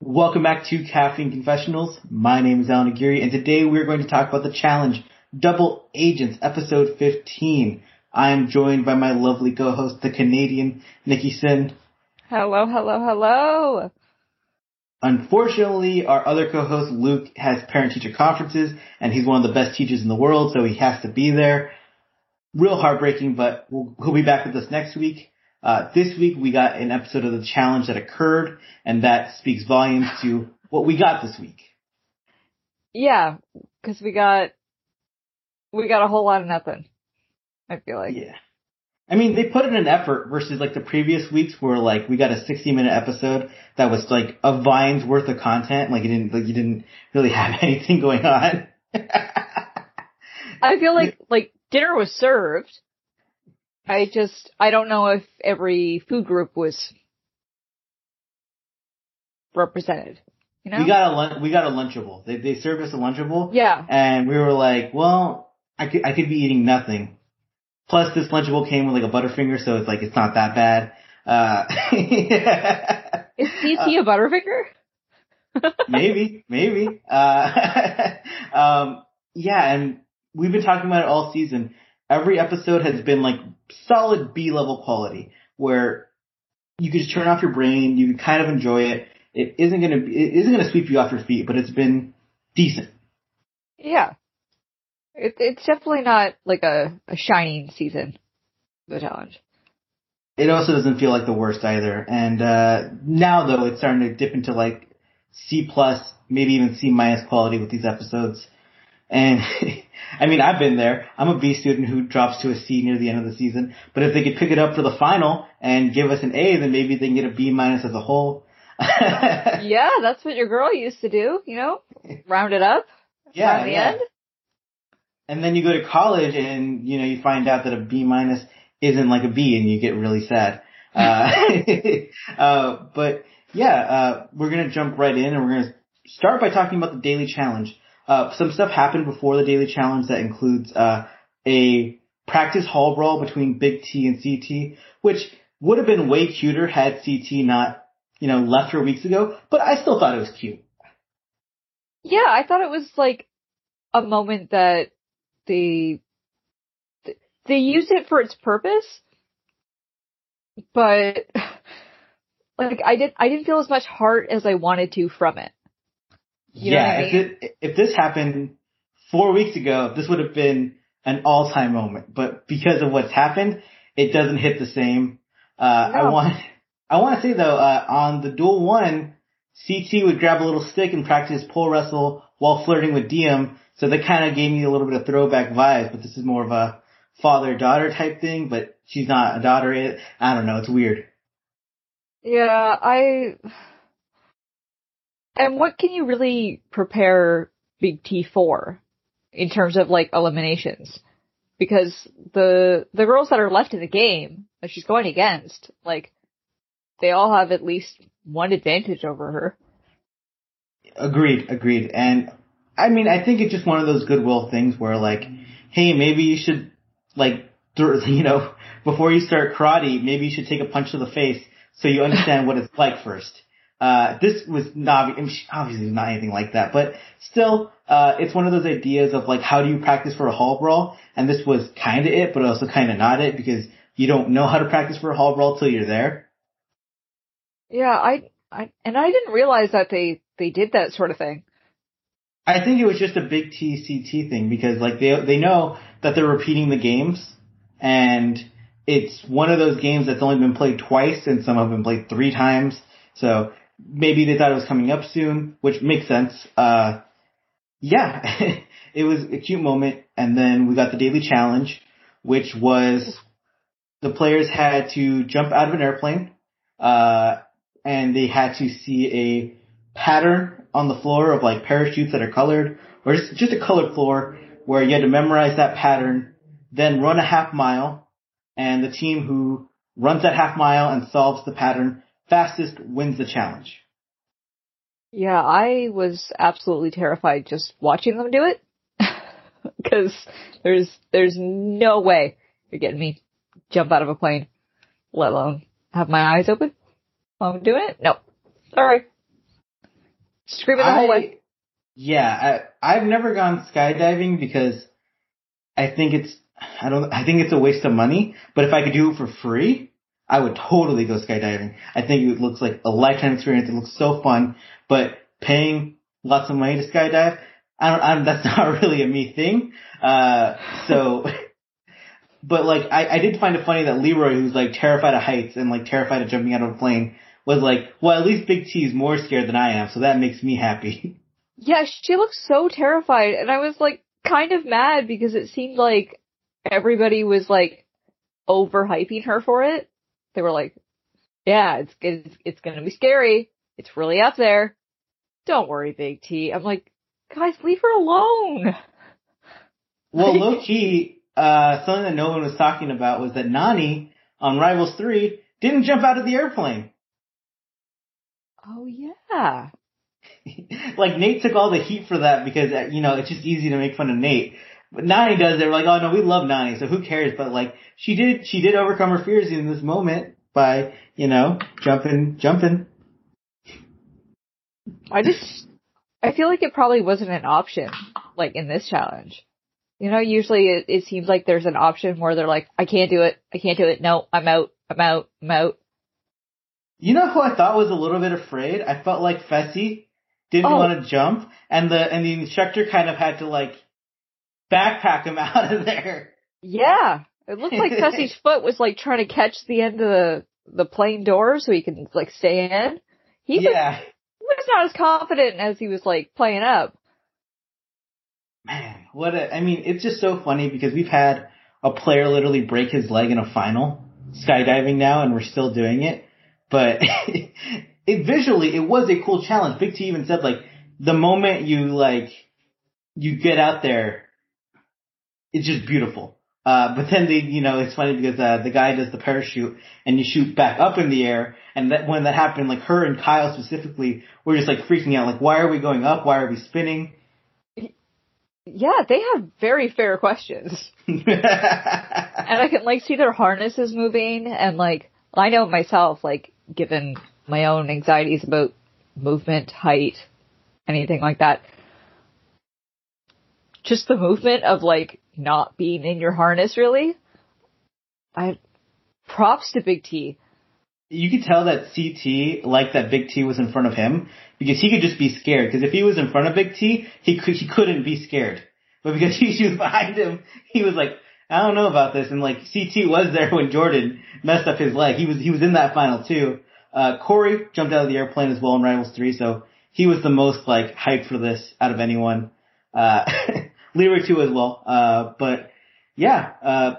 Welcome back to Caffeine Confessionals. My name is Alan Aguirre, and today we're going to talk about the challenge Double Agents, episode 15. I am joined by my lovely co-host, the Canadian Nikki Sin. Hello, hello, hello. Unfortunately, our other co-host, Luke, has parent-teacher conferences, and he's one of the best teachers in the world, so he has to be there. Real heartbreaking, but we'll, he'll be back with us next week. Uh, this week we got an episode of the challenge that occurred, and that speaks volumes to what we got this week. Yeah, because we got we got a whole lot of nothing. I feel like. Yeah. I mean, they put in an effort versus like the previous weeks where like we got a 60 minute episode that was like a vine's worth of content. Like you didn't, like you didn't really have anything going on. I feel like, like dinner was served. I just, I don't know if every food group was represented. You know? We got a we got a lunchable. They they served us a lunchable. Yeah. And we were like, well, I could I could be eating nothing. Plus, this lunchable came with like a Butterfinger, so it's like it's not that bad. Uh, Is CT a Butterfinger? maybe, maybe. Uh, um, yeah, and we've been talking about it all season. Every episode has been like solid B level quality, where you can just turn off your brain, you can kind of enjoy it. It isn't gonna be, it isn't gonna sweep you off your feet, but it's been decent. Yeah. It, it's definitely not like a, a shining season, the challenge. It also doesn't feel like the worst either. And uh now though it's starting to dip into like C plus, maybe even C minus quality with these episodes. And I mean, I've been there. I'm a B student who drops to a C near the end of the season. But if they could pick it up for the final and give us an A, then maybe they can get a B minus as a whole. yeah, that's what your girl used to do, you know? Round it up. Yeah, yeah. end. And then you go to college and, you know, you find out that a B minus isn't like a B and you get really sad. Uh, uh, but yeah, uh, we're gonna jump right in and we're gonna start by talking about the daily challenge. Uh, some stuff happened before the daily challenge that includes, uh, a practice hall brawl between Big T and CT, which would have been way cuter had CT not, you know, left her weeks ago, but I still thought it was cute. Yeah, I thought it was like a moment that they they used it for its purpose, but like I didn't I didn't feel as much heart as I wanted to from it. You yeah, I if, it, if this happened four weeks ago, this would have been an all-time moment. But because of what's happened, it doesn't hit the same. Uh, I want, I want to say though, uh, on the duel one, CT would grab a little stick and practice pole wrestle while flirting with Diem. So that kind of gave me a little bit of throwback vibes, but this is more of a father-daughter type thing, but she's not a daughter. I don't know. It's weird. Yeah, I and what can you really prepare Big T for in terms of like eliminations? Because the the girls that are left in the game that she's going against, like they all have at least one advantage over her. Agreed, agreed. And I mean, I think it's just one of those goodwill things where like, hey, maybe you should like, you know, before you start karate, maybe you should take a punch to the face so you understand what it's like first. Uh, this was not, obviously not anything like that, but still, uh, it's one of those ideas of like, how do you practice for a hall brawl? And this was kinda it, but also kinda not it because you don't know how to practice for a hall brawl till you're there. Yeah, I I and I didn't realize that they they did that sort of thing. I think it was just a big TCT thing because like they they know that they're repeating the games and it's one of those games that's only been played twice and some have been played three times. So maybe they thought it was coming up soon, which makes sense. Uh yeah, it was a cute moment and then we got the daily challenge which was the players had to jump out of an airplane uh and they had to see a pattern on the floor of like parachutes that are colored, or just, just a colored floor where you had to memorize that pattern, then run a half mile, and the team who runs that half mile and solves the pattern fastest wins the challenge. Yeah, I was absolutely terrified just watching them do it. Cause there's, there's no way You're getting me jump out of a plane, let alone have my eyes open while I'm doing it. No, sorry. Screaming the whole way. Yeah, I, I've never gone skydiving because I think it's I don't I think it's a waste of money. But if I could do it for free, I would totally go skydiving. I think it looks like a lifetime experience. It looks so fun. But paying lots of money to skydive, I don't. I'm, that's not really a me thing. Uh, so. But like, I, I did find it funny that Leroy, who's like terrified of heights and like terrified of jumping out of a plane, was like, well, at least Big T is more scared than I am, so that makes me happy. Yeah, she looked so terrified, and I was like kind of mad because it seemed like everybody was like overhyping her for it. They were like, "Yeah, it's it's it's gonna be scary. It's really up there. Don't worry, Big T." I'm like, guys, leave her alone. Well, low key, uh, something that no one was talking about was that Nany on Rivals 3 didn't jump out of the airplane. Oh yeah. like Nate took all the heat for that because uh, you know it's just easy to make fun of Nate. But Nany does it. We're like, oh no, we love Nany, so who cares? But like, she did, she did overcome her fears in this moment by you know jumping, jumping. I just, I feel like it probably wasn't an option, like in this challenge. You know, usually it, it seems like there's an option where they're like, I can't do it, I can't do it, no, I'm out, I'm out, I'm out. You know who I thought was a little bit afraid? I felt like Fessy didn't oh. want to jump, and the and the instructor kind of had to like backpack him out of there. Yeah, it looked like Fessy's foot was like trying to catch the end of the the plane door so he can like stay in. He yeah. was, was not as confident as he was like playing up. Man, what a, I mean, it's just so funny because we've had a player literally break his leg in a final skydiving now and we're still doing it. But it visually, it was a cool challenge. Big T even said like, the moment you like, you get out there, it's just beautiful. Uh, but then they, you know, it's funny because, uh, the guy does the parachute and you shoot back up in the air. And that, when that happened, like her and Kyle specifically were just like freaking out. Like, why are we going up? Why are we spinning? Yeah, they have very fair questions. and I can like see their harnesses moving and like, I know myself, like, given my own anxieties about movement, height, anything like that. Just the movement of like not being in your harness really. I props to Big T. You could tell that CT liked that Big T was in front of him because he could just be scared. Because if he was in front of Big T, he could he couldn't be scared. But because he was behind him, he was like, I don't know about this. And like CT was there when Jordan messed up his leg. He was he was in that final too. Uh, Cory jumped out of the airplane as well in Rivals 3, so he was the most like hyped for this out of anyone. Uh, Leroy too as well. Uh, but yeah, uh,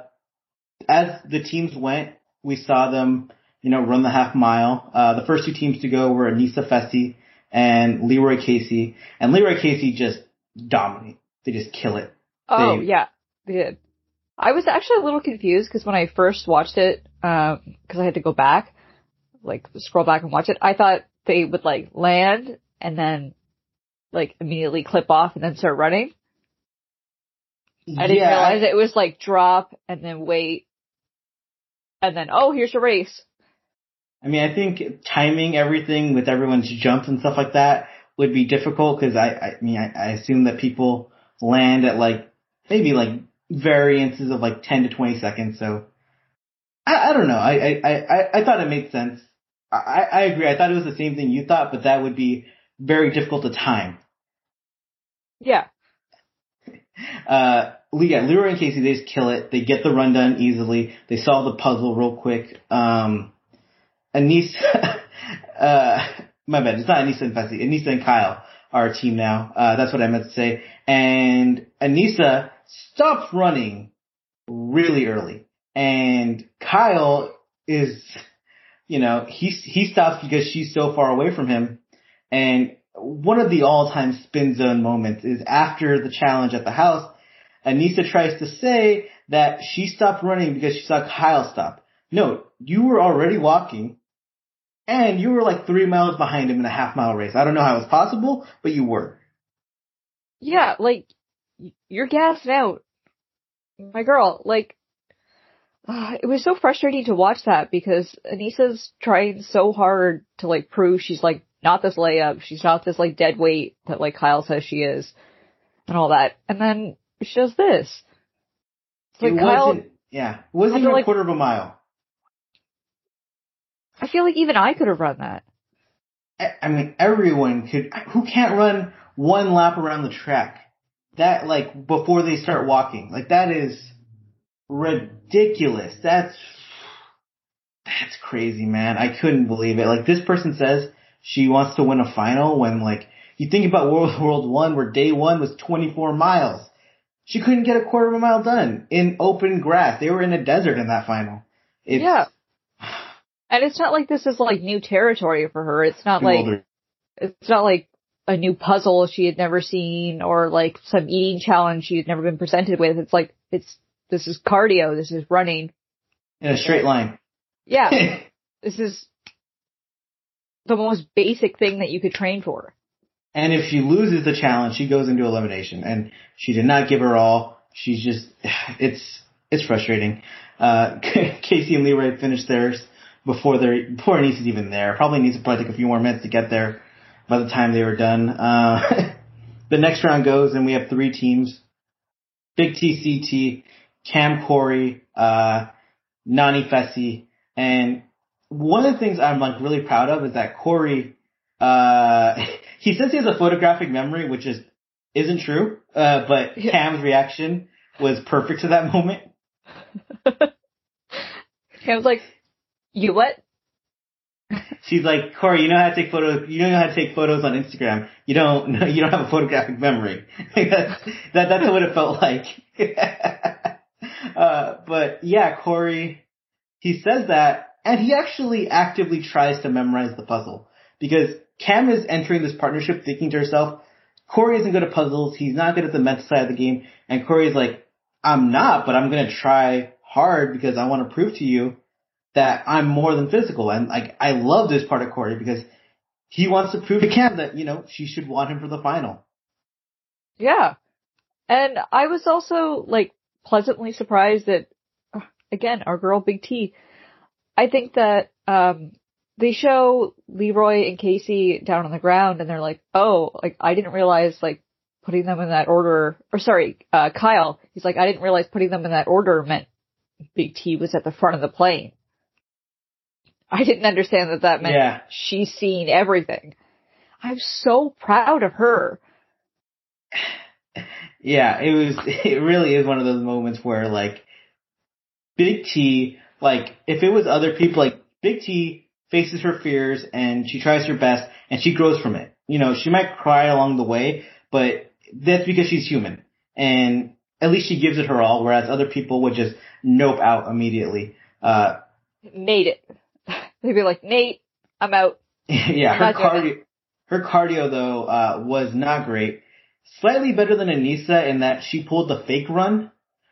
as the teams went, we saw them, you know, run the half mile. Uh, the first two teams to go were Aneesa Fessy and Leroy Kaycee, and Leroy Kaycee just dominate. They just kill it. Oh they, yeah, they did. I was actually a little confused because when I first watched it, because um, I had to go back, like scroll back and watch it, I thought they would like land and then like immediately clip off and then start running. I didn't yeah, realize I, it was like drop and then wait and then oh here's your race. I mean, I think timing everything with everyone's jumps and stuff like that would be difficult because I, I mean, I, I assume that people land at like maybe like variances of like 10 to 20 seconds. So I, I don't know. I, I, I, I thought it made sense. I, I agree. I thought it was the same thing you thought, but that would be very difficult to time. Yeah. Uh, yeah, Leroy and Kaycee, they just kill it. They get the run done easily. They solve the puzzle real quick. Um, Aneesa, uh, my bad, it's not Aneesa and Fessy. Aneesa and Kyle are a team now. Uh, that's what I meant to say. And Aneesa stops running really early. And Kyle is, you know, he, he stops because she's so far away from him. And one of the all-time spin zone moments is after the challenge at the house, Aneesa tries to say that she stopped running because she saw Kyle stop. No, you were already walking and you were like three miles behind him in a half mile race. I don't know how it's possible, but you were. Yeah, like, you're gassed out. My girl, like, uh, it was so frustrating to watch that because Aneesa's trying so hard to like prove she's like not this layup, she's not this like dead weight that like Kyle says she is, and all that, and then she does this. It's like it Kyle, wasn't, yeah, it wasn't even a like- quarter of a mile. I feel like even I could have run that. I I mean, everyone could, who can't run one lap around the track? That, like, before they start walking. Like, that is ridiculous. That's, that's crazy, man. I couldn't believe it. Like, this person says she wants to win a final when, like, you think about World, World 1 where day one was 24 miles. She couldn't get a quarter of a mile done in open grass. They were in a desert in that final. It's yeah. And it's not like this is like new territory for her. It's not like bewildering. it's not like a new puzzle she had never seen or like some eating challenge she had never been presented with. It's like it's this is cardio, this is running. in a straight line. Yeah, this is the most basic thing that you could train for. And if she loses the challenge, she goes into elimination. And she did not give her all. She's just, it's, it's frustrating. Uh, Kaycee and Leroy finished theirs before their, before is even there. Probably needs to probably take a few more minutes to get there by the time they were done. Uh, the next round goes and we have three teams. Big TCT, Kam Cory, uh, Nany Fessy. And one of the things I'm like really proud of is that Cory, uh, he says he has a photographic memory, which is isn't true. Uh, but Yeah. Kam's reaction was perfect to that moment. Was like, you what? She's like, Cory, you know how to take photos. You know how to take photos on Instagram. You don't. No, you don't have a photographic memory. that's that. That's what it felt like. uh, but yeah, Cory, he says that, and he actually actively tries to memorize the puzzle because Kam is entering this partnership thinking to herself, Cory isn't good at puzzles. He's not good at the mental side of the game, and Cory's like, I'm not, but I'm gonna try hard because I want to prove to you that I'm more than physical. And like, I love this part of Cory because he wants to prove to Kam that, you know, she should want him for the final. Yeah. And I was also like pleasantly surprised that again, our girl Big T. I think that um they show Leroy and Kaycee down on the ground and they're like, "Oh, like I didn't realize like putting them in that order or sorry, uh Kyle, he's like I didn't realize putting them in that order meant Big T was at the front of the plane." I didn't understand that that meant Yeah. she's seen everything. I'm so proud of her. Yeah, it was, it really is one of those moments where like, Big T, like, if it was other people, like, Big T faces her fears and she tries her best and she grows from it. You know, she might cry along the way, but that's because she's human. And at least she gives it her all, whereas other people would just nope out immediately. Uh, Made it. They'd be like, Nate, I'm out. yeah, her cardio, her cardio though, uh, was not great. Slightly better than Aneesa in that she pulled the fake run,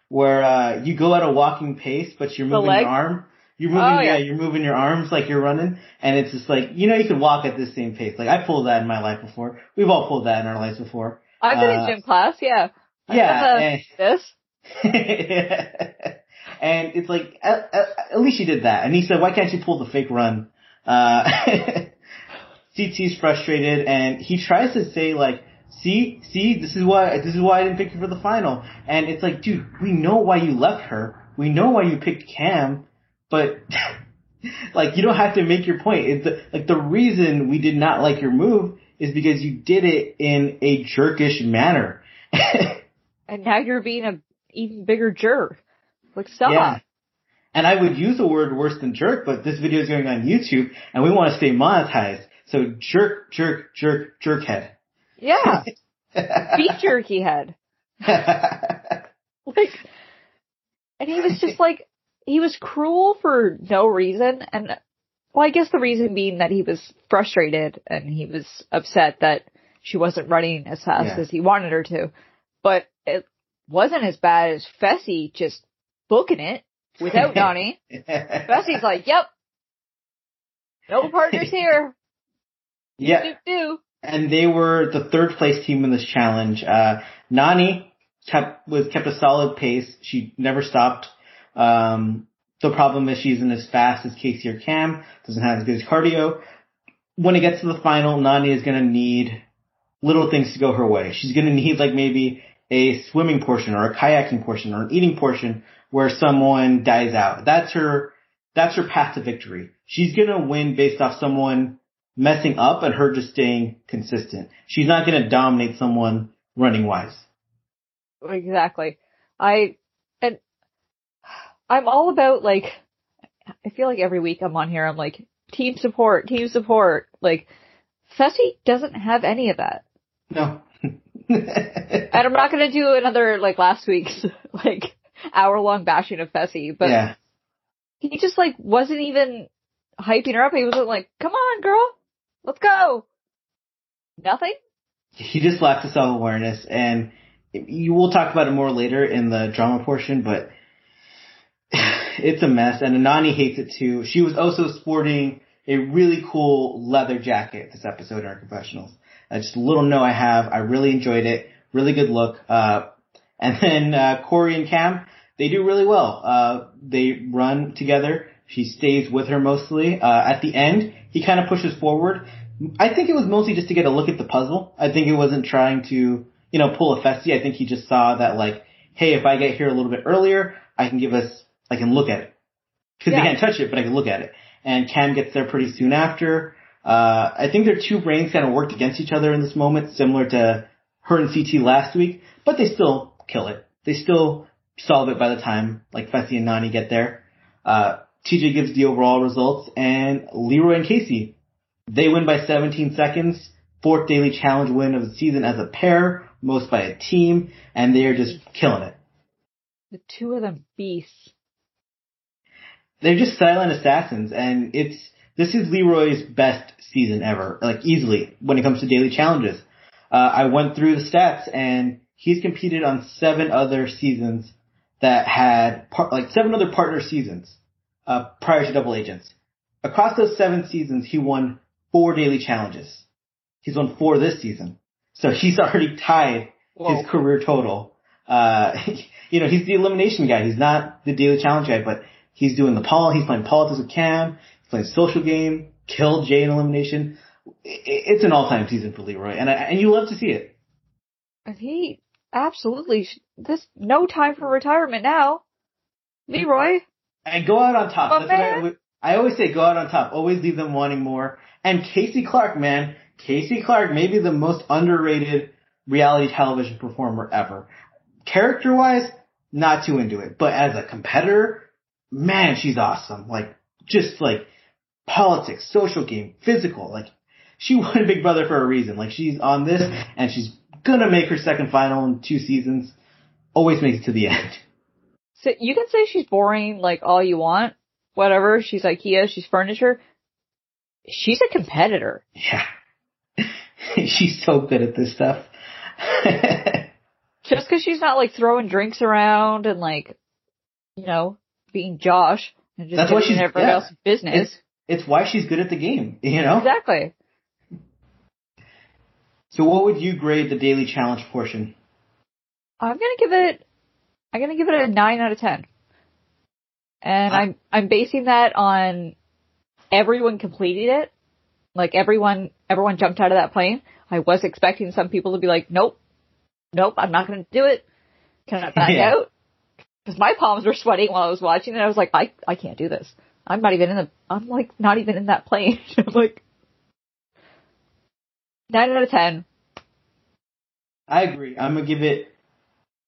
where, uh, you go at a walking pace, but you're moving your arm. You're moving, Oh, yeah. yeah. you're moving your arms like you're running, and it's just like, you know, you can walk at this same pace. Like, I pulled that in my life before. We've all pulled that in our lives before. I've been Uh, in gym class, yeah. Yeah, and- this. and it's like, at, at, at least she did that. And he said, why can't you pull the fake run? Uh, CT's frustrated and he tries to say like, see, see, this is why, this is why I didn't pick you for the final. And it's like, dude, we know why you left her. We know why you picked Kam, but like, you don't have to make your point. It's the, like the reason we did not like your move is because you did it in a jerkish manner. And now you're being a even bigger jerk. Like, stop. Yeah. And I would use the word worse than jerk, but this video is going on YouTube and we want to stay monetized. So jerk, jerk, jerk, jerk head. Yeah. Beef jerky head. Like, and he was just like, he was cruel for no reason. And, well, I guess the reason being that he was frustrated and he was upset that she wasn't running as fast Yeah. as he wanted her to. But it wasn't as bad as Fessy just booking it without Donnie. Fessy's like, yep. No partners here. yeah. Do, do. And they were the third place team in this challenge. Uh, Nany kept, was, kept a solid pace. She never stopped. Um, The problem is she isn't as fast as Kaycee or Kam, doesn't have as good cardio. When it gets to the final, Nany is gonna need little things to go her way. She's gonna need like maybe a swimming portion or a kayaking portion or an eating portion where someone dies out. That's her, that's her path to victory. She's gonna win based off someone messing up and her just staying consistent. She's not gonna dominate someone running wise. Exactly. I, and I'm all about like, I feel like every week I'm on here, I'm like, team support, team support. Like, Fessy doesn't have any of that. No. and I'm not gonna do another, like last week's, like, hour long bashing of Fessy, but yeah. he just like wasn't even hyping her up. He wasn't like, come on girl, let's go. Nothing? He just lacks the self awareness and you will talk about it more later in the drama portion, but it's a mess and Nany hates it too. She was also sporting a really cool leather jacket this episode in our confessionals. Uh, just a little note I have. I really enjoyed it. Really good look. Uh, and then, uh, Cory and Kam, they do really well. Uh, they run together. She stays with her mostly. Uh, at the end, he kind of pushes forward. I think it was mostly just to get a look at the puzzle. I think it wasn't trying to, you know, pull a Fessy. I think he just saw that like, hey, if I get here a little bit earlier, I can give us, I can look at it. Cause Yeah. they can't touch it, but I can look at it. And Kam gets there pretty soon after. Uh, I think their two brains kind of worked against each other in this moment, similar to her and CT last week, but they still kill it. They still solve it by the time like Fessy and Nany get there. Uh, TJ gives the overall results and Leroy and Kaycee, they win by 17 seconds, fourth daily challenge win of the season as a pair, most by a team, and they're just killing it. The two of them beasts. They're just silent assassins and it's, this is Leroy's best season ever, like easily when it comes to daily challenges. Uh, I went through the stats and he's competed on seven other seasons that had par- like seven other partner seasons uh, prior to Double Agents. Across those seven seasons, he won four daily challenges. He's won four this season, so he's already tied Whoa. his career total. Uh, you know, he's the elimination guy. He's not the daily challenge guy, but he's doing the pol. He's playing politics with Kam. He's playing social game. Killed Jay in elimination. I- I- It's an all-time season for Leroy, and I, and you love to see it. And he absolutely, this, no time for retirement now. Leroy, And go out on top. That's what I, always- I always say. Go out on top. Always leave them wanting more. And Kaycee Clark, man, Kaycee Clark, maybe the most underrated reality television performer ever. Character-wise, not too into it, but as a competitor, man, she's awesome. Like, just like politics, social game, physical. Like, she won Big Brother for a reason. Like, she's on this, and she's gonna make her second final in two seasons. Always makes it to the end. so you can say she's boring like all you want, whatever, she's Ikea, she's furniture. She's a competitor. Yeah. She's so good at this stuff. Just cause she's not like throwing drinks around and like, you know, being Josh and just That's why she's- everybody yeah. else's business. it's it's why she's good at the game, you know? Exactly. So what would you grade the daily challenge portion? I'm gonna give it, I'm gonna give it a nine out of ten. And I'm, I'm basing that on everyone completed it. Like everyone, everyone jumped out of that plane. I was expecting some people to be like, nope, nope, I'm not gonna do it. Can I back Yeah. out? Cause my palms were sweating while I was watching and I was like, I, I can't do this. I'm not even in the, I'm like not even in that plane. I'm like, nine out of ten. I agree. I'm gonna give it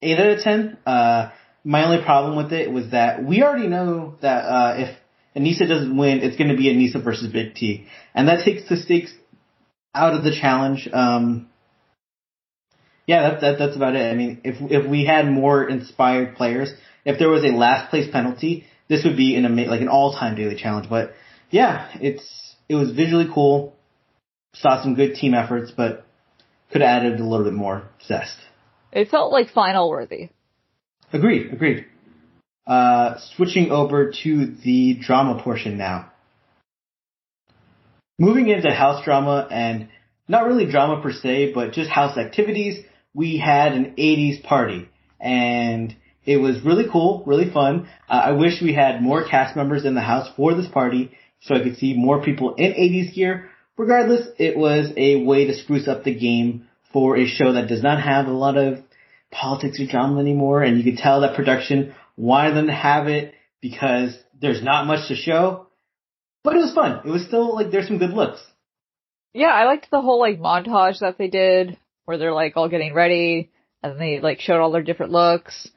eight out of ten. Uh, my only problem with it was that we already know that uh, if Aneesa doesn't win, it's gonna be Aneesa versus Big T, and that takes the stakes out of the challenge. Um, yeah, that, that that's about it. I mean, if if we had more inspired players, if there was a last place penalty, this would be an ama- like an all time daily challenge. But yeah, it's it was visually cool. Saw some good team efforts, but could have added a little bit more zest. It felt like final worthy. Agreed, agreed. Uh, switching over to the drama portion now. Moving into house drama and not really drama per se, but just house activities, we had an 80s party and It was really cool, really fun. Uh, I wish we had more cast members in the house for this party so I could see more people in 80s gear. Regardless, it was a way to spruce up the game for a show that does not have a lot of politics or drama anymore, and you could tell that production wanted them to have it because there's not much to show. But it was fun. It was still like there's some good looks. Yeah, I liked the whole like montage that they did where they're like all getting ready and they like showed all their different looks.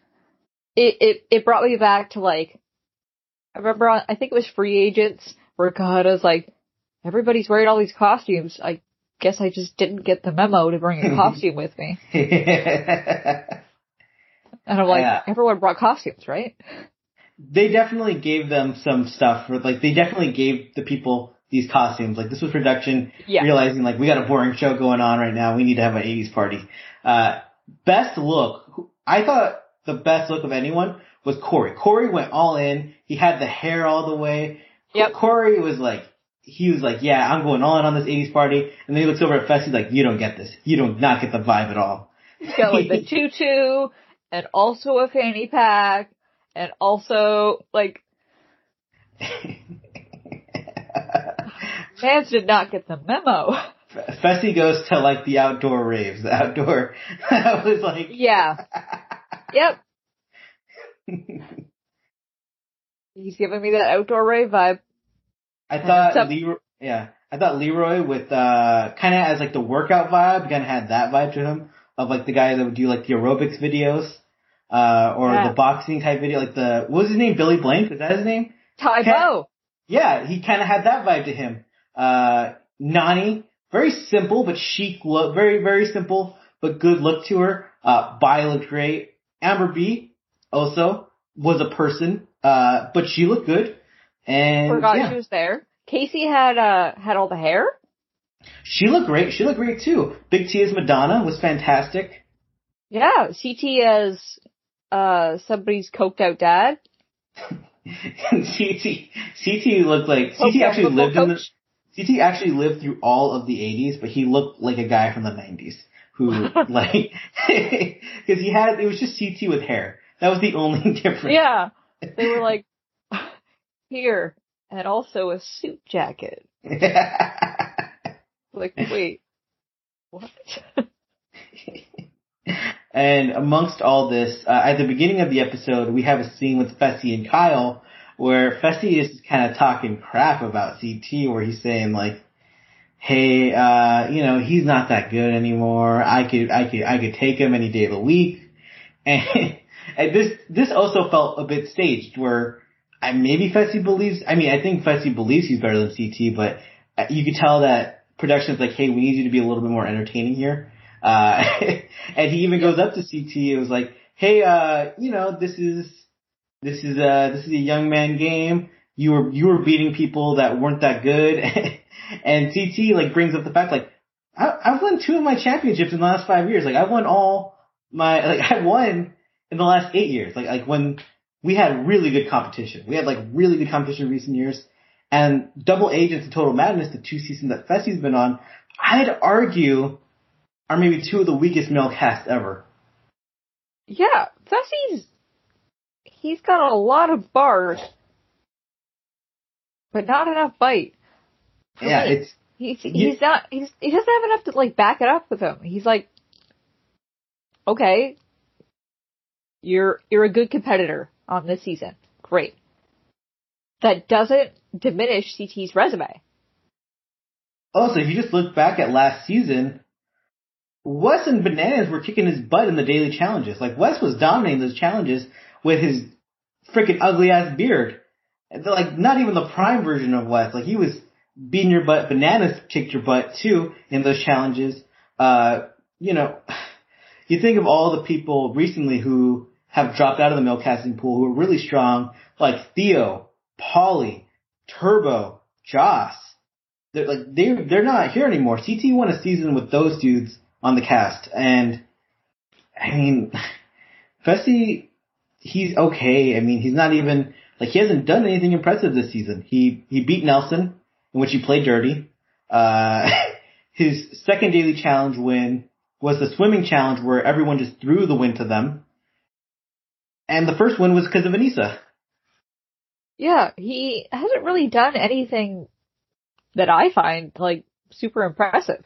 It it it brought me back to like I remember on, I think it was Free Agents where Cohutta's like everybody's wearing all these costumes. I guess I just didn't get the memo to bring a costume with me. And I'm like, Yeah. everyone brought costumes, right? they definitely gave them some stuff for like they definitely gave the people these costumes. Like this was production Yeah. realizing like we got a boring show going on right now. We need to have an 80s party. Uh, best look. I thought the best look of anyone was Cory. Cory went all in. He had the hair all the way. Yep. Cory was like, he was like, yeah, I'm going all in on this 80s party. And then he looks over at Fessy like, you don't get this. You do not get the vibe at all. He's got like the tutu and also a fanny pack and also like Vance did not get the memo. Fessy goes to like the outdoor raves, the outdoor. I was like, Yeah. Yep. He's giving me that outdoor rave vibe. I thought Leroy, yeah, I thought Leroy with uh kind of as like the workout vibe, kind of had that vibe to him of like the guy that would do like the aerobics videos, uh, or Yeah. the boxing type video, like the what was his name, Billy Blank, is that his name? Tae Bo. Yeah, he kind of had that vibe to him. Uh, Nany, very simple but chic look, very very simple but good look to her. Uh, Bai looked great. Amber B also was a person, uh, but she looked good. And Forgot yeah. she was there. Kaycee had uh had all the hair. She looked great. She looked great too. Big T as Madonna was fantastic. Yeah, CT as uh somebody's coked out dad. And CT, CT looked like, CT out actually lived in the. CT actually lived through all of the 80s, but he looked like a guy from the 90s who like, cause he had, it was just CT with hair. That was the only difference. Yeah. They were like here and also a suit jacket. Like, wait. What? and amongst all this, uh, at the beginning of the episode, we have a scene with Fessy and Kyle where Fessy is kind of talking crap about CT where he's saying like, hey, uh, you know, he's not that good anymore. I could, I could, I could take him any day of the week. And, and this, this also felt a bit staged where I, maybe Fessy believes, I mean, I think Fessy believes he's better than CT, but uh, you could tell that production's like, hey, we need you to be a little bit more entertaining here. Uh, and he even goes up to CT and was like, hey, uh, you know, this is, this is, uh, this is a young man game. You were, you were beating people that weren't that good. and CT like brings up the fact like, I, I've won two of my championships in the last five years. Like I've won all my, like I've won in the last eight years. Like, like when we had really good competition. We had like really good competition in recent years. And Double Agents and Total Madness, the two seasons that Fessy's been on, I'd argue are maybe two of the weakest male casts ever. Yeah, Fessy's he's got a lot of bark, but not enough bite. For Yeah, me. it's he's you- he's not he's he doesn't have enough to like back it up with him. He's like, okay, you're you're a good competitor on this season, great. That doesn't diminish CT's resume. also if you just look back at last season, Wes and Bananas were kicking his butt in the daily challenges. Like Wes was dominating those challenges with his freaking ugly ass beard. Like not even the prime version of Wes. Like he was beating your butt. Bananas kicked your butt too in those challenges. Uh, you know, you think of all the people recently who have dropped out of the male casting pool who are really strong, like Theo, Paulie, Turbo, Joss. They're like they they're not here anymore. CT won a season with those dudes on the cast, and I mean, Fessy, he's okay. I mean, he's not even like he hasn't done anything impressive this season. He he beat Nelson, in which he played dirty. Uh, his second daily challenge win was the swimming challenge where everyone just threw the win to them. And the first win was because of Aneesa. Yeah, he hasn't really done anything that I find like super impressive.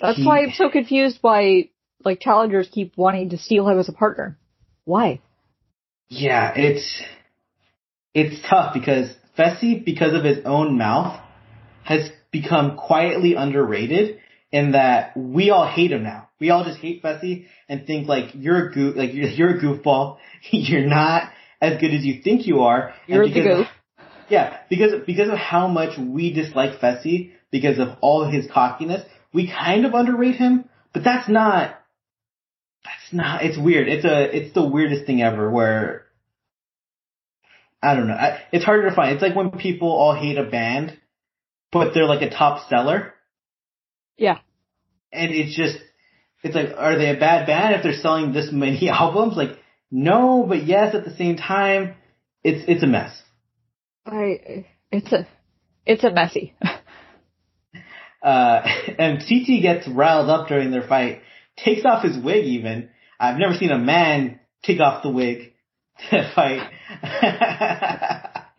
That's He- why I'm so confused why like challengers keep wanting to steal him as a partner. Why? Yeah, it's it's tough because Fessy, because of his own mouth, has become quietly underrated in that we all hate him now. We all just hate Fessy and think like you're a goof, like you're, you're a goofball. you're not as good as you think you are. You're the because goof. Yeah, because because of how much we dislike Fessy, because of all of his cockiness, we kind of underrate him. But that's not. That's not. It's weird. It's a. It's the weirdest thing ever. Where. I don't know. I, it's harder to find. It's like when people all hate a band, but they're like a top seller, Yeah. And it's just. It's like, are they a bad band if they're selling this many albums? Like, no, but yes. At the same time, it's it's a mess. I it's a it's a messy. Uh, and CT gets riled up during their fight, takes off his wig even. I've never seen a man take off the wig to fight.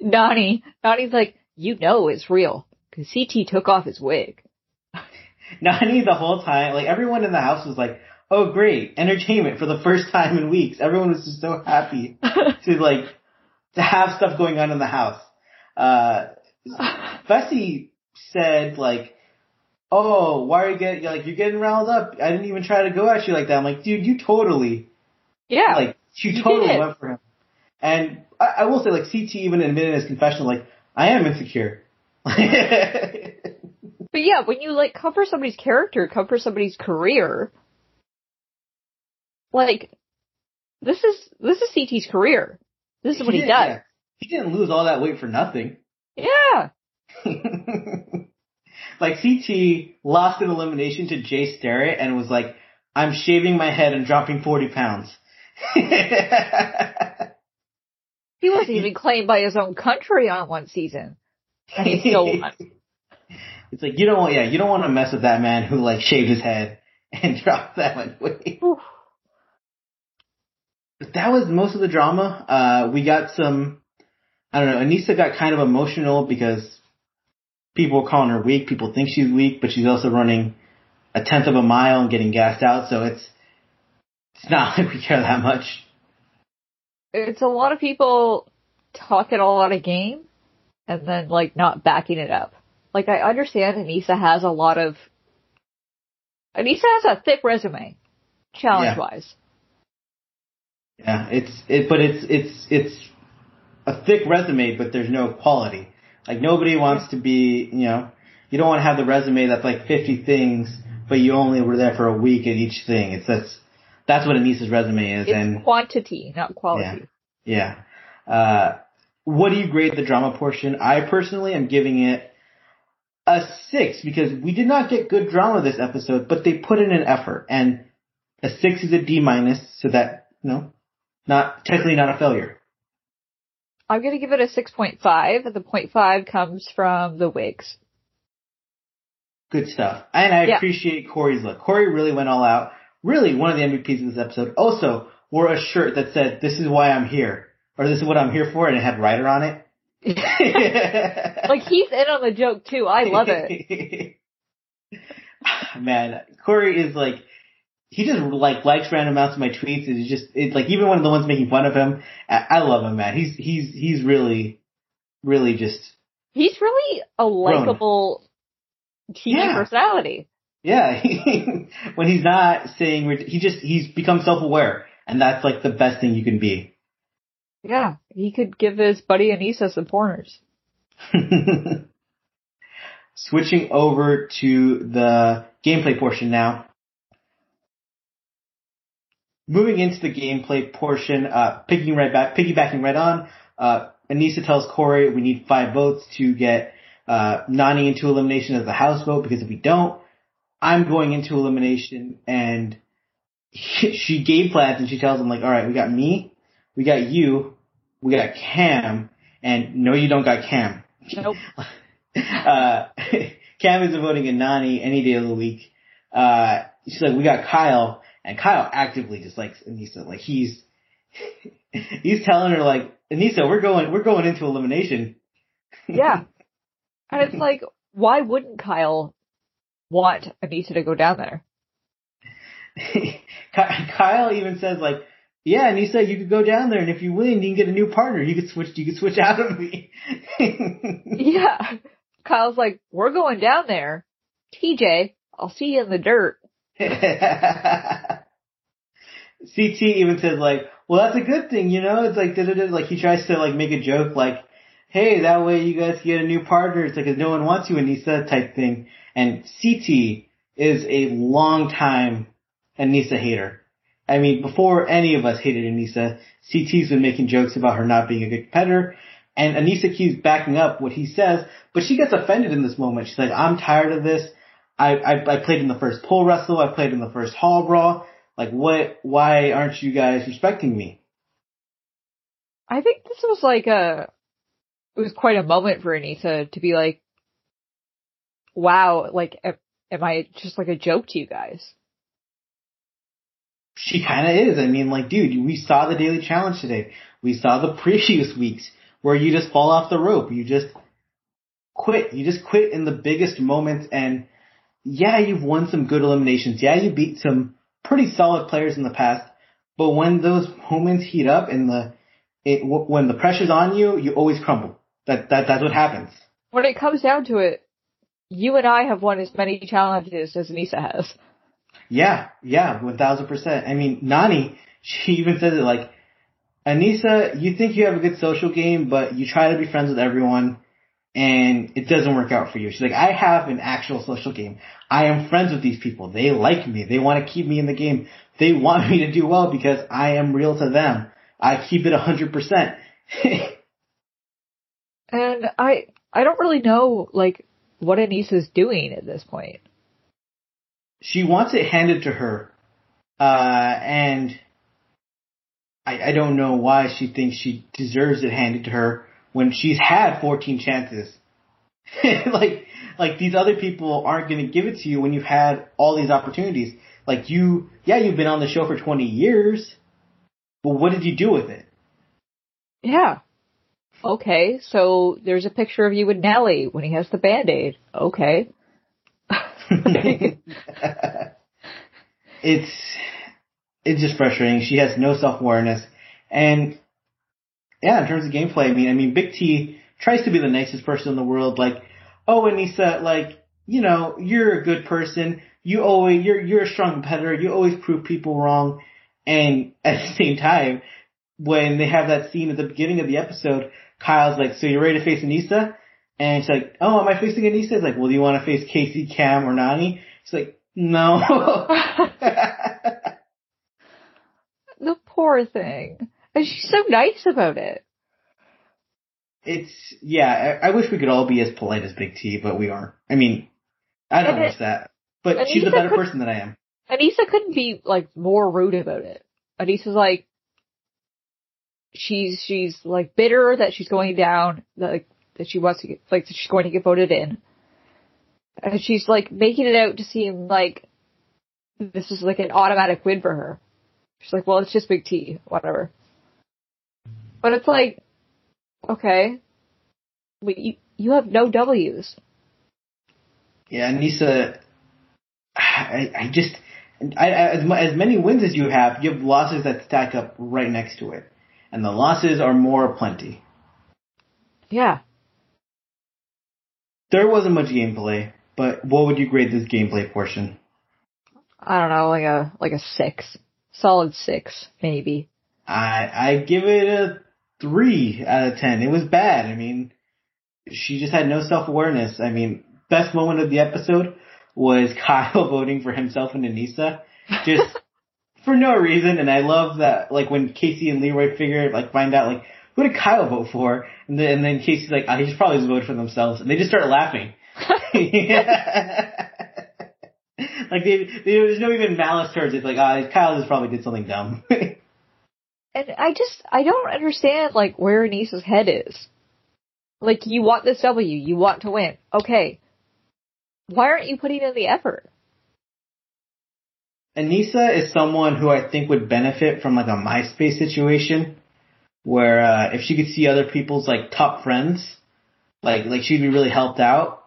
Donnie, Donnie's like, you know it's real. Cause CT took off his wig. Nany the whole time, like everyone in the house was like, oh great, entertainment for the first time in weeks. Everyone was just so happy to like, to have stuff going on in the house. Uh, Fessy said like, "Oh, why are you getting like you're getting riled up? I didn't even try to go at you like that." I'm like, dude, you totally yeah. like she You totally went for him. And I, I will say, like CT even admitted in his confession, like I am insecure. But yeah, when you like cover somebody's character, cover somebody's career, like this is this is CT's career. This is what he does. yeah. He didn't lose all that weight for nothing. Yeah. like CT lost an elimination to Jay Starrett and was like, "I'm shaving my head and dropping forty pounds." He wasn't even claimed by his own country on one season. And he still won. It's like you don't want, yeah, you don't want to mess with that man who like shaved his head and dropped that much weight. Whew. But that was most of the drama. Uh, we got some, I don't know, Aneesa got kind of emotional because people were calling her weak. People think she's weak, but she's also running a tenth of a mile and getting gassed out. So it's, it's not like we care that much. It's a lot of people talking a lot of game and then like not backing it up. Like I understand Aneesa has a lot of Aneesa has a thick resume, challenge wise. Yeah, it's, it, but it's, it's, it's a thick resume, but there's no quality. Like nobody wants to be, you know, you don't want to have the resume that's like 50 things, but you only were there for a week at each thing. It's, that's, that's what Aneesa's resume is. It's and quantity, not quality. Yeah. Yeah. Uh, what do you grade the drama portion? I personally am giving it a six because we did not get good drama this episode, but they put in an effort and a six is a D minus, so that, you know, not, technically not a failure. I'm gonna give it a 6.5. The 0.5 comes from the wigs. Good stuff. And I Yeah. appreciate Cory's look. Cory really went all out. Really one of the MVPs of this episode. Also wore a shirt that said, this is why I'm here. Or this is what I'm here for, and it had Ryder on it. Like he's in on the joke too. I love it. Man, Cory is like, he just like likes random amounts of my tweets. It's just, it's like even one of the ones making fun of him. I, I love him, man. He's, he's, he's really, really just, He's really a likable TV Yeah. personality. yeah. when he's not saying, he just, he's become self-aware. And that's like the best thing you can be. Yeah, he could give his buddy Aneesa some pointers. Switching over to the gameplay portion now. Moving into the gameplay portion, uh, picking right back, piggybacking right on, uh, Aneesa tells Cory we need five votes to get, uh, Nany into elimination as the house vote because if we don't, I'm going into elimination and she game plans and she tells him like, alright, we got me, we got you, we got Kam, and no you don't got Kam. Nope. uh, Kam is voting in Nany any day of the week. Uh, she's like, we got Kyle, And Kyle actively dislikes Aneesa. Like he's, he's telling her like, Aneesa, we're going, we're going into elimination. Yeah. and it's like, why wouldn't Kyle want Aneesa to go down there? Kyle even says like, yeah, and he said you could go down there and if you win, you can get a new partner. You could switch, you could switch out of me. yeah. Kyle's like, we're going down there. TJ, I'll see you in the dirt. CT even says like, well, that's a good thing, you know? It's like, like he tries to like make a joke like, hey, that way you guys get a new partner. It's like no one wants you, Aneesa type thing. And CT is a long time Aneesa hater. I mean, before any of us hated Aneesa, CT's been making jokes about her not being a good competitor. And Aneesa keeps backing up what he says, but she gets offended in this moment. She's like, I'm tired of this. I, I, I played in the first pole wrestle. I played in the first hall brawl. Like what, why aren't you guys respecting me? I think this was like a, it was quite a moment for Aneesa to be like, wow, like, am I just like a joke to you guys? She kind of is. I mean, like, dude, we saw the daily challenge today. We saw the previous weeks where you just fall off the rope. You just quit. You just quit in the biggest moments. And yeah, you've won some good eliminations. Yeah, you beat some pretty solid players in the past. But when those moments heat up and the it, when the pressure's on you, you always crumble. That that that's what happens. When it comes down to it, you and I have won as many challenges as Aneesa has. Yeah, yeah, one thousand percent. I mean, Nany, she even says it like, Aneesa, you think you have a good social game, but you try to be friends with everyone, and it doesn't work out for you. She's like, I have an actual social game. I am friends with these people. They like me. They want to keep me in the game. They want me to do well because I am real to them. I keep it a hundred percent. And I, I don't really know, like, what Aneesa's doing at this point she wants it handed to her, uh, and I, I don't know why she thinks she deserves it handed to her when she's had 14 chances. like, like these other people aren't going to give it to you when you've had all these opportunities. Like you, yeah, you've been on the show for 20 years, but what did you do with it? Yeah. Okay, so there's a picture of you with Nelly when he has the band-aid. Okay. it's it's just frustrating. She has no self awareness, and yeah, in terms of gameplay, I mean, I mean, Big T tries to be the nicest person in the world. Like, oh, Aneesa, like, you know, you're a good person. You always, you're you're a strong competitor. You always prove people wrong. And at the same time, when they have that scene at the beginning of the episode, Kyle's like, "So you're ready to face Aneesa?" And she's like, oh, am I facing Aneesa? It's like, well, do you want to face Kaycee, Kam, or Nany? She's like, no. the poor thing. And she's so nice about it. It's, yeah, I, I, wish we could all be as polite as Big T, but we aren't. I mean, I don't wish that. But Aneesa she's a better person than I am. Aneesa couldn't be, like, more rude about it. Aneesa's like, she's, she's, like, bitter that she's going down, like, that she wants to get, like, that she's going to get voted in. And she's like making it out to seem like this is like an automatic win for her. She's like, well, it's just Big T, whatever. But it's like, okay, but you, you have no W's. Yeah, Nisa, I, I just, I, as, as many wins as you have, you have losses that stack up right next to it. And the losses are more plenty. Yeah. There wasn't much gameplay, but what would you grade this gameplay portion? I don't know, like a like a six, solid six, maybe. I I give it a three out of ten. It was bad. I mean, she just had no self awareness. I mean, best moment of the episode was Kyle voting for himself and Aneesa, just for no reason. And I love that, like when Kaycee and Leroy figure like find out like who did Kyle vote for? And then, and then Kaycee's like, oh, he should probably just vote for themselves. And they just start laughing. like they, they, there's no even malice towards it. Like, ah, oh, Kyle just probably did something dumb. and I just, I don't understand like where Aneesa's head is. Like, you want this W, you want to win. Okay. Why aren't you putting in the effort? Aneesa is someone who I think would benefit from like a MySpace situation where uh, if she could see other people's like top friends, like like she'd be really helped out.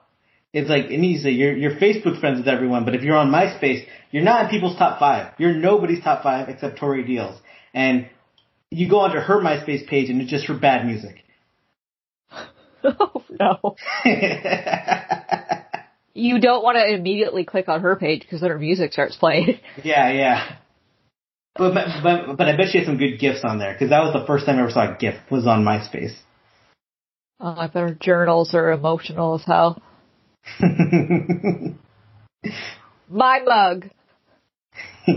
It's like Aneesa, you're you're Facebook friends with everyone, but if you're on MySpace, you're not in people's top five. You're nobody's top five except Tori Deals. And you go onto her MySpace page and it's just for bad music. oh no. you don't want to immediately click on her page because then her music starts playing. Yeah, yeah. But, but but I bet she had some good gifts on there because that was the first time I ever saw a GIF was on MySpace. Oh, I bet her journals are emotional as hell. My mug.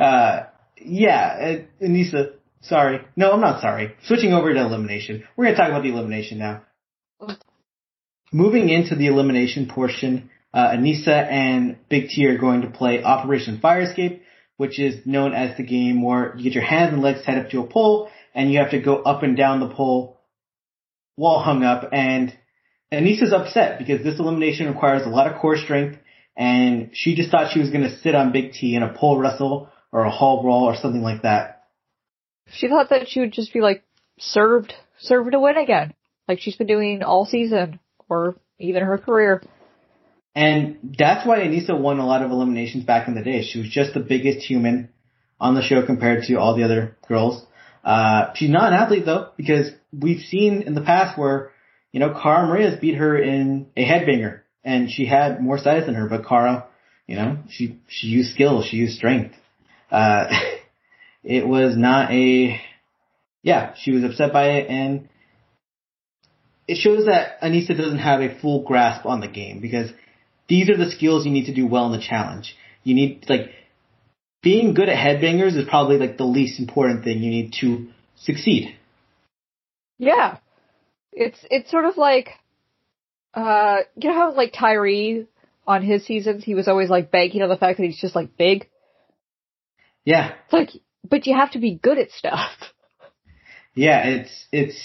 uh, yeah, uh, Aneesa, sorry. No, I'm not sorry. Switching over to elimination. We're gonna talk about the elimination now. Moving into the elimination portion, uh, Aneesa and Big T are going to play Operation Fire Escape, which is known as the game where you get your hands and legs tied up to a pole and you have to go up and down the pole while hung up and Aneesa's upset because this elimination requires a lot of core strength and she just thought she was going to sit on Big T in a pole wrestle or a hall brawl or something like that. She thought that she would just be like served, served to win again, like she's been doing all season or even her career. And that's why Aneesa won a lot of eliminations back in the day. She was just the biggest human on the show compared to all the other girls. Uh, she's not an athlete though, because we've seen in the past where, you know, Cara Maria's beat her in a headbanger and she had more size than her, but Cara, you know, she, she used skill, she used strength. Uh, it was not a, yeah, she was upset by it and it shows that Aneesa doesn't have a full grasp on the game because these are the skills you need to do well in the challenge. You need, like, being good at headbangers is probably like the least important thing you need to succeed. Yeah. It's, it's sort of like, uh, you know how like Tyree on his seasons, he was always like banking on the fact that he's just like big? Yeah. It's like, but you have to be good at stuff. Yeah, it's, it's,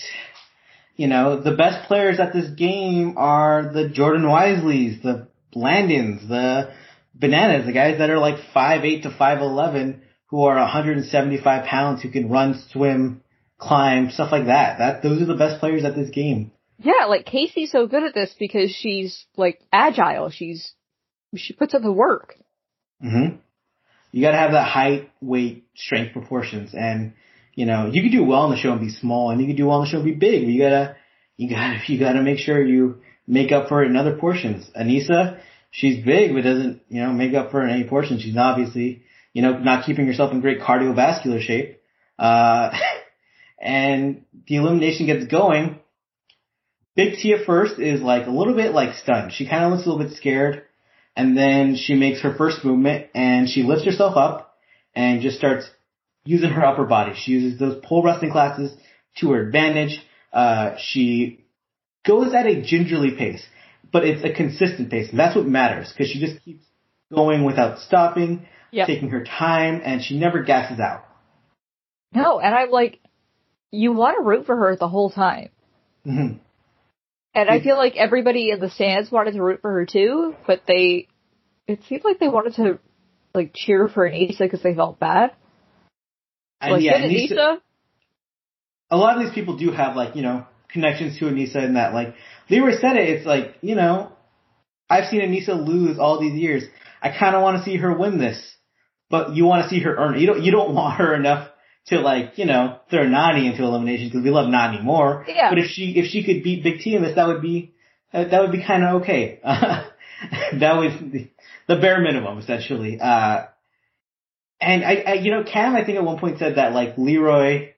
you know, the best players at this game are the Jordan Wiseleys, the Landons, the Bananas, the guys that are like five eight to 5'11 who are 175 pounds who can run, swim, climb, stuff like that. That, those are the best players at this game. Yeah, like Kaycee's so good at this because she's like agile. She's, she puts in the work. hmm You gotta have that height, weight, strength proportions and, you know, you can do well on the show and be small and you can do well on the show and be big, but you gotta, you gotta, you gotta make sure you make up for it in other portions. Aneesa, she's big, but doesn't, you know, make up for it in any portion. She's obviously, you know, not keeping herself in great cardiovascular shape. Uh, and the elimination gets going. Big T at first is like a little bit like stunned. She kind of looks a little bit scared. And then she makes her first movement and she lifts herself up and just starts using her upper body. She uses those pole wrestling classes to her advantage. Uh, she goes at a gingerly pace, but it's a consistent pace, and that's what matters because she just keeps going without stopping, Yep. taking her time, and she never gasses out. No, and I'm like, you want to root for her the whole time. hmm And I feel like everybody in the stands wanted to root for her too, but they, it seemed like they wanted to, like, cheer for Aneesa because they felt bad. And like, yeah, Aneesa- Aneesa. a lot of these people do have like you know connections to Aneesa in that like Leroy said it. It's like you know I've seen Aneesa lose all these years. I kind of want to see her win this, but you want to see her earn. it. You don't you don't want her enough to like you know throw Nany into elimination because we love Nany more. Yeah. But if she if she could beat Big T in this, that would be uh, that would be kind of okay. that was the, the bare minimum essentially. Uh, and I, I you know Kam I think at one point said that like Leroy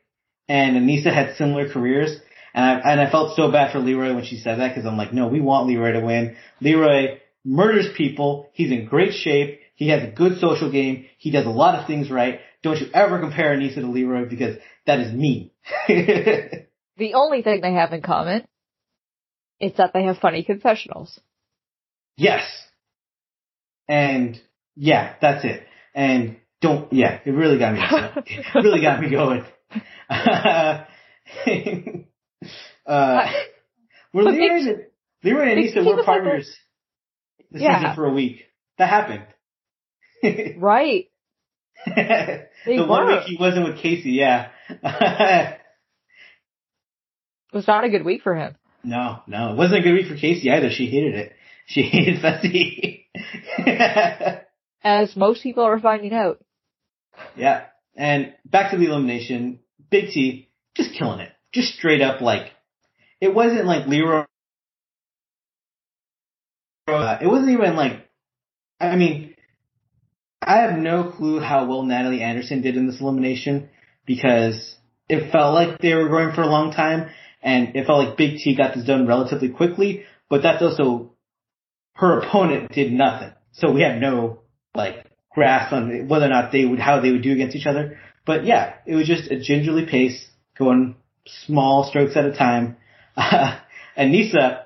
and Aneesa had similar careers. And I, and I felt so bad for Leroy when she said that because I'm like, no, we want Leroy to win. Leroy murders people. He's in great shape. He has a good social game. He does a lot of things right. Don't you ever compare Aneesa to Leroy because that is me. The only thing they have in common is that they have funny confessionals. yes. And yeah, that's it. And don't, yeah, it really got me, it really got me going. uh, were Leroy, and- Leroy and Aneesa were like partners. the Yeah. season for a week. That happened. Right. the one week he wasn't with Kaycee, yeah. It was not a good week for him. no, no, it wasn't a good week for Kaycee either. She hated it. She hated Fessy. As most people are finding out. yeah. And back to the elimination. Big T just killing it. Just straight up like it wasn't like Leroy. Uh, it wasn't even like. I mean, I have no clue how well Natalie Anderson did in this elimination because it felt like they were going for a long time, and it felt like Big T got this done relatively quickly. But that's also her opponent did nothing, so we had no like grasp on whether or not they would how they would do against each other. But yeah, it was just a gingerly pace, going small strokes at a time. and Nisa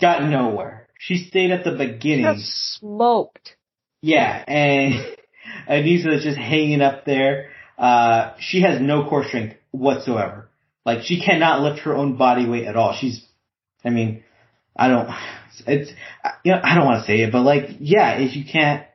got nowhere. She stayed at the beginning. smoked. Yeah, and Aneesa is just hanging up there. Uh, she has no core strength whatsoever. Like she cannot lift her own body weight at all. She's, I mean, I don't, it's, you know, I don't want to say it, but like, yeah, if you can't,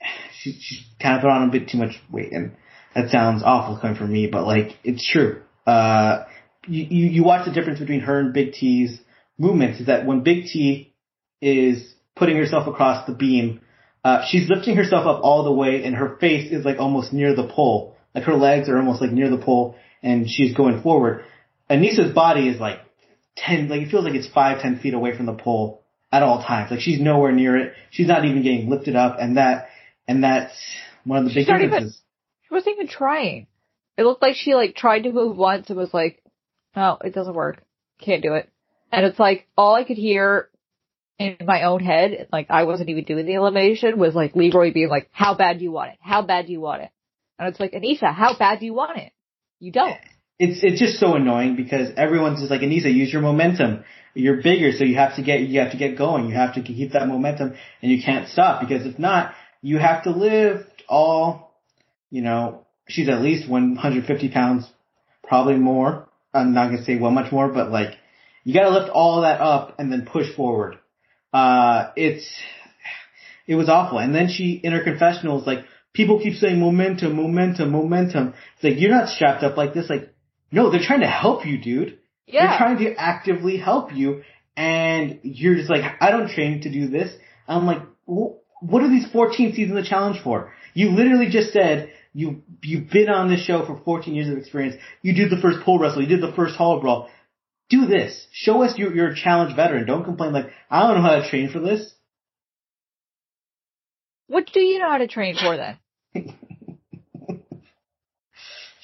she, she's kind of put on a bit too much weight and that sounds awful coming from me, but like, it's true. Uh, you, you, watch the difference between her and Big T's movements is that when Big T is putting herself across the beam, uh, she's lifting herself up all the way and her face is like almost near the pole. Like her legs are almost like near the pole and she's going forward. Aneesa's body is like 10, like it feels like it's five, ten feet away from the pole at all times. Like she's nowhere near it. She's not even getting lifted up and that, and that's one of the big She's even- differences. She wasn't even trying. It looked like she like tried to move once and was like, no, it doesn't work. Can't do it. And it's like, all I could hear in my own head, like I wasn't even doing the elimination, was like Leroy being like, how bad do you want it? How bad do you want it? And it's like, Aneesa, how bad do you want it? You don't. it's it's just so annoying because everyone's just like Aneesa, use your momentum. You're bigger, so you have to get you have to get going. You have to keep that momentum, and you can't stop because if not, you have to lift all. You know, she's at least 150 pounds, probably more. I'm not gonna say well much more, but like you got to lift all that up and then push forward. Uh, it's it was awful. And then she in her confessional was like, people keep saying momentum, momentum, momentum. It's like you're not strapped up like this. Like no, they're trying to help you, dude. Yeah. They're trying to actively help you, and you're just like, I don't train to do this. I'm like, what are these 14 seasons of challenge for? You literally just said you you've been on this show for 14 years of experience. You did the first pole wrestle. You did the first hall brawl. Do this. Show us you're, you're a challenge veteran. Don't complain like I don't know how to train for this. What do you know how to train for then?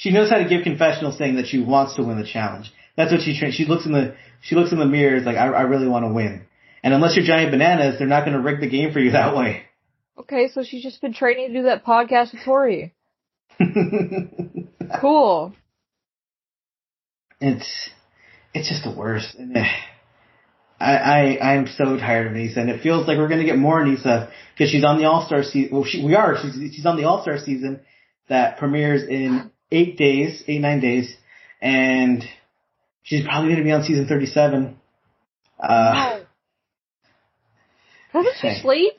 She knows how to give confessionals saying that she wants to win the challenge. That's what she trains. She looks in the she looks in the mirror. It's like I, I really want to win. And unless you're Johnny Bananas, they're not going to rig the game for you that way. Okay, so she's just been training to do that podcast with Tori. Cool. it's it's just the worst. And, eh, I I I'm so tired of Nisa, and it feels like we're gonna get more Nisa because she's on the All Star season. Well, she, we are. She's she's on the All Star season that premieres in eight days, eight nine days, and she's probably gonna be on season thirty seven. Uh, Doesn't she sleep?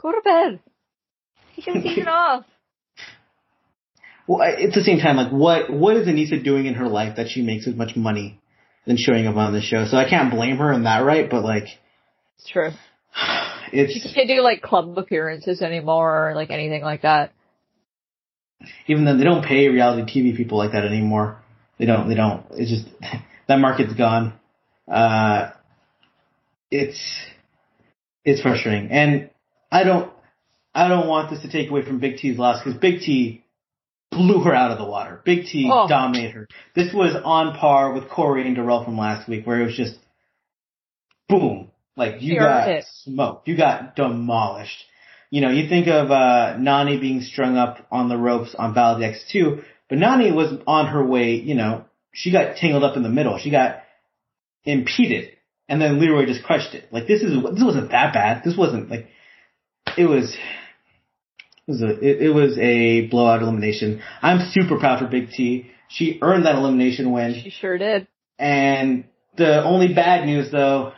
Go to bed. Take your season off. Well, at the same time, like what what is Aneesa doing in her life that she makes as much money than showing up on the show? So I can't blame her in that, right? But like, It's true. it's She can't do like club appearances anymore or like anything like that. even though they don't pay reality TV people like that anymore. They don't. They don't. It's just that market's gone. Uh, it's it's frustrating, and I don't I don't want this to take away from Big T's loss because Big T blew her out of the water. Big T Oh. dominated her. This was on par with Cory and Darrell from last week, where it was just boom, like you got it. smoked, you got demolished. You know, you think of uh, Nany being strung up on the ropes on Valid X2, but Nany was on her way, you know, she got tangled up in the middle. She got impeded. And then Leroy just crushed it. Like this is, this wasn't that bad. This wasn't like, it was, it was a, it, it was a blowout elimination. I'm super proud for Big T. She earned that elimination win. She sure did. And the only bad news though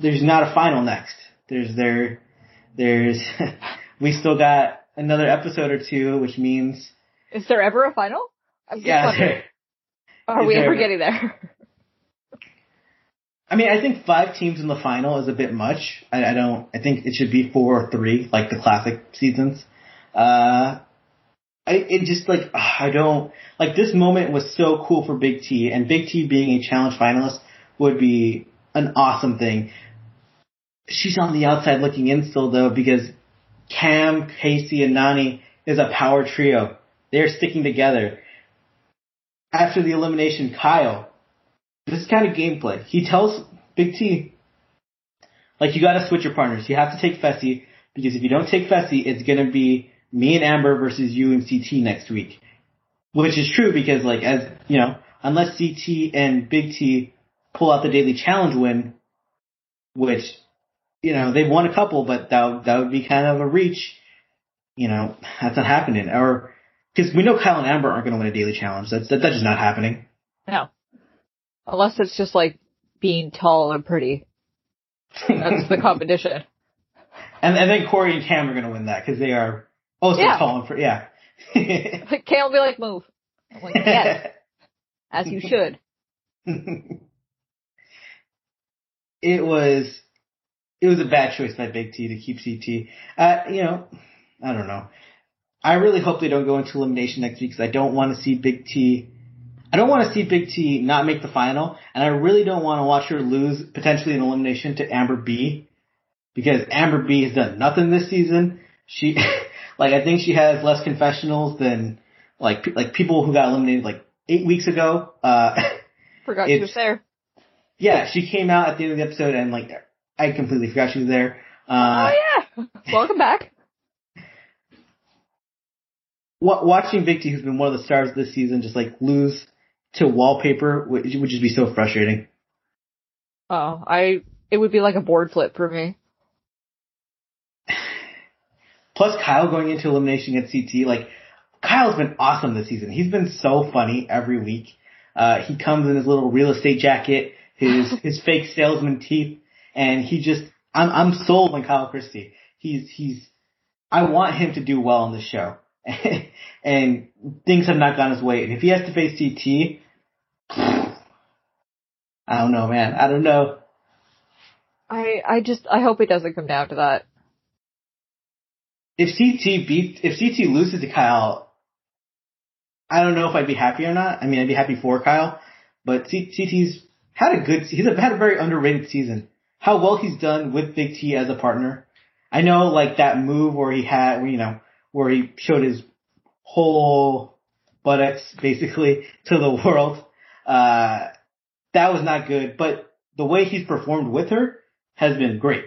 there's not a final next. There's there, there's, we still got another episode or two, which means. Is there ever a final? I'm yeah. There, are we ever getting there? I mean, I think five teams in the final is a bit much. I, I don't. I think it should be four or three, like the classic seasons. Uh, I it just like I don't like this moment was so cool for Big T, and Big T being a challenge finalist would be an awesome thing. She's on the outside looking in still though because Kam, Kaycee, and Nany is a power trio. They're sticking together. After the elimination, Kyle this is kind of gameplay. He tells Big T, like, you gotta switch your partners. You have to take Fessy, because if you don't take Fessy, it's gonna be me and Amber versus you and CT next week. Which is true because, like, as, you know, unless CT and Big T pull out the daily challenge win, which, you know, they've won a couple, but that, that would be kind of a reach. You know, that's not happening. Or, because we know Kyle and Amber aren't going to win a daily challenge. That's, that, that's just not happening. No. Unless it's just like being tall and pretty. That's the competition. And, and then Cory and Kam are going to win that because they are also yeah. tall and pretty. Yeah. Kam will be like, move. I'm like, yes. as you should. it was, it was a bad choice by Big T to keep CT. Uh, you know, I don't know. I really hope they don't go into elimination next week because I don't want to see Big T I don't want to see Big T not make the final, and I really don't want to watch her lose potentially an elimination to Amber B, because Amber B has done nothing this season. She, like, I think she has less confessionals than like like people who got eliminated like eight weeks ago. Uh, Forgot she was there. Yeah, she came out at the end of the episode, and like, I completely forgot she was there. Uh, oh yeah, welcome back. Watching Big T, who's been one of the stars this season, just like lose to wallpaper would, would just be so frustrating. Oh, I it would be like a board flip for me. Plus Kyle going into elimination at CT, like Kyle's been awesome this season. He's been so funny every week. Uh, he comes in his little real estate jacket, his his fake salesman teeth, and he just I'm I'm sold on Kyle Christie. He's he's I want him to do well on the show. and things have not gone his way. And if he has to face CT, I don't know, man. I don't know. I I just I hope it doesn't come down to that. If CT beat if CT loses to Kyle, I don't know if I'd be happy or not. I mean, I'd be happy for Kyle, but CT's had a good he's had a very underrated season. How well he's done with Big T as a partner. I know like that move where he had you know where he showed his whole buttocks basically to the world. Uh, that was not good, but the way he's performed with her has been great.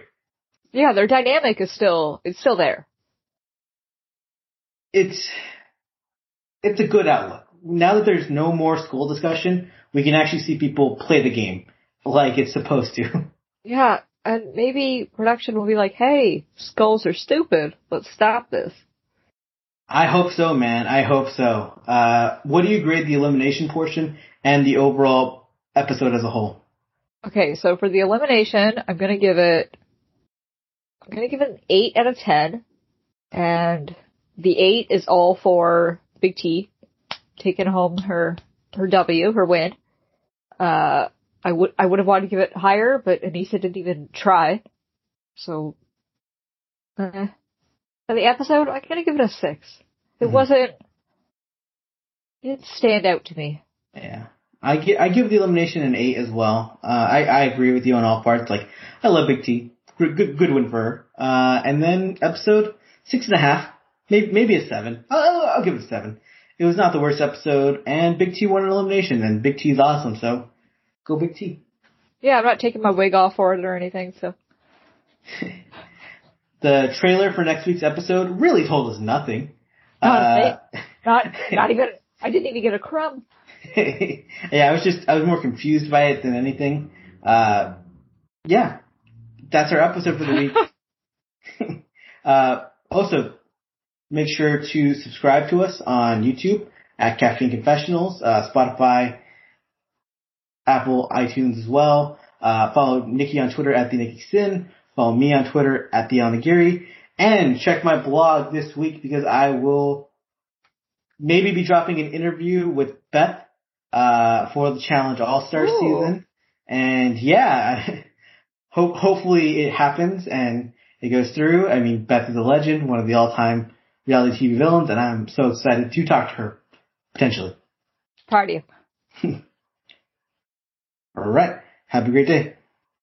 Yeah, their dynamic is still, it's still there. It's, it's a good outlook. Now that there's no more skull discussion, we can actually see people play the game like it's supposed to. Yeah, and maybe production will be like, hey, skulls are stupid. Let's stop this. I hope so, man. I hope so. Uh, what do you grade the elimination portion and the overall episode as a whole? Okay, so for the elimination, I'm gonna give it, I'm gonna give it an 8 out of 10. And the 8 is all for Big T, taking home her, her W, her win. Uh, I would, I would have wanted to give it higher, but Aneesa didn't even try. So, uh, for the episode, I'm gonna give it a six. It mm-hmm. wasn't. It didn't stand out to me. Yeah. I give, I give the elimination an eight as well. Uh, I, I agree with you on all parts. Like, I love Big T. Good, good, good win for her. Uh, and then episode six and a half. Maybe, maybe a seven. I'll, I'll give it a seven. It was not the worst episode, and Big T won an elimination, and Big T is awesome, so go Big T. Yeah, I'm not taking my wig off for it or anything, so. The trailer for next week's episode really told us nothing. Not, uh, not, not even, I didn't even get a crumb. yeah, I was just, I was more confused by it than anything. Uh, yeah, that's our episode for the week. uh, also, make sure to subscribe to us on YouTube at Caffeine Confessionals, uh, Spotify, Apple, iTunes as well. Uh, follow Nikki on Twitter at the Nikki Sin. Follow me on Twitter at the Onigiri. And check my blog this week because I will maybe be dropping an interview with Beth, uh, for the Challenge All-Star season. And yeah, hope, hopefully it happens and it goes through. I mean, Beth is a legend, one of the all-time reality TV villains, and I'm so excited to talk to her, potentially. Party. Alright. Have a great day.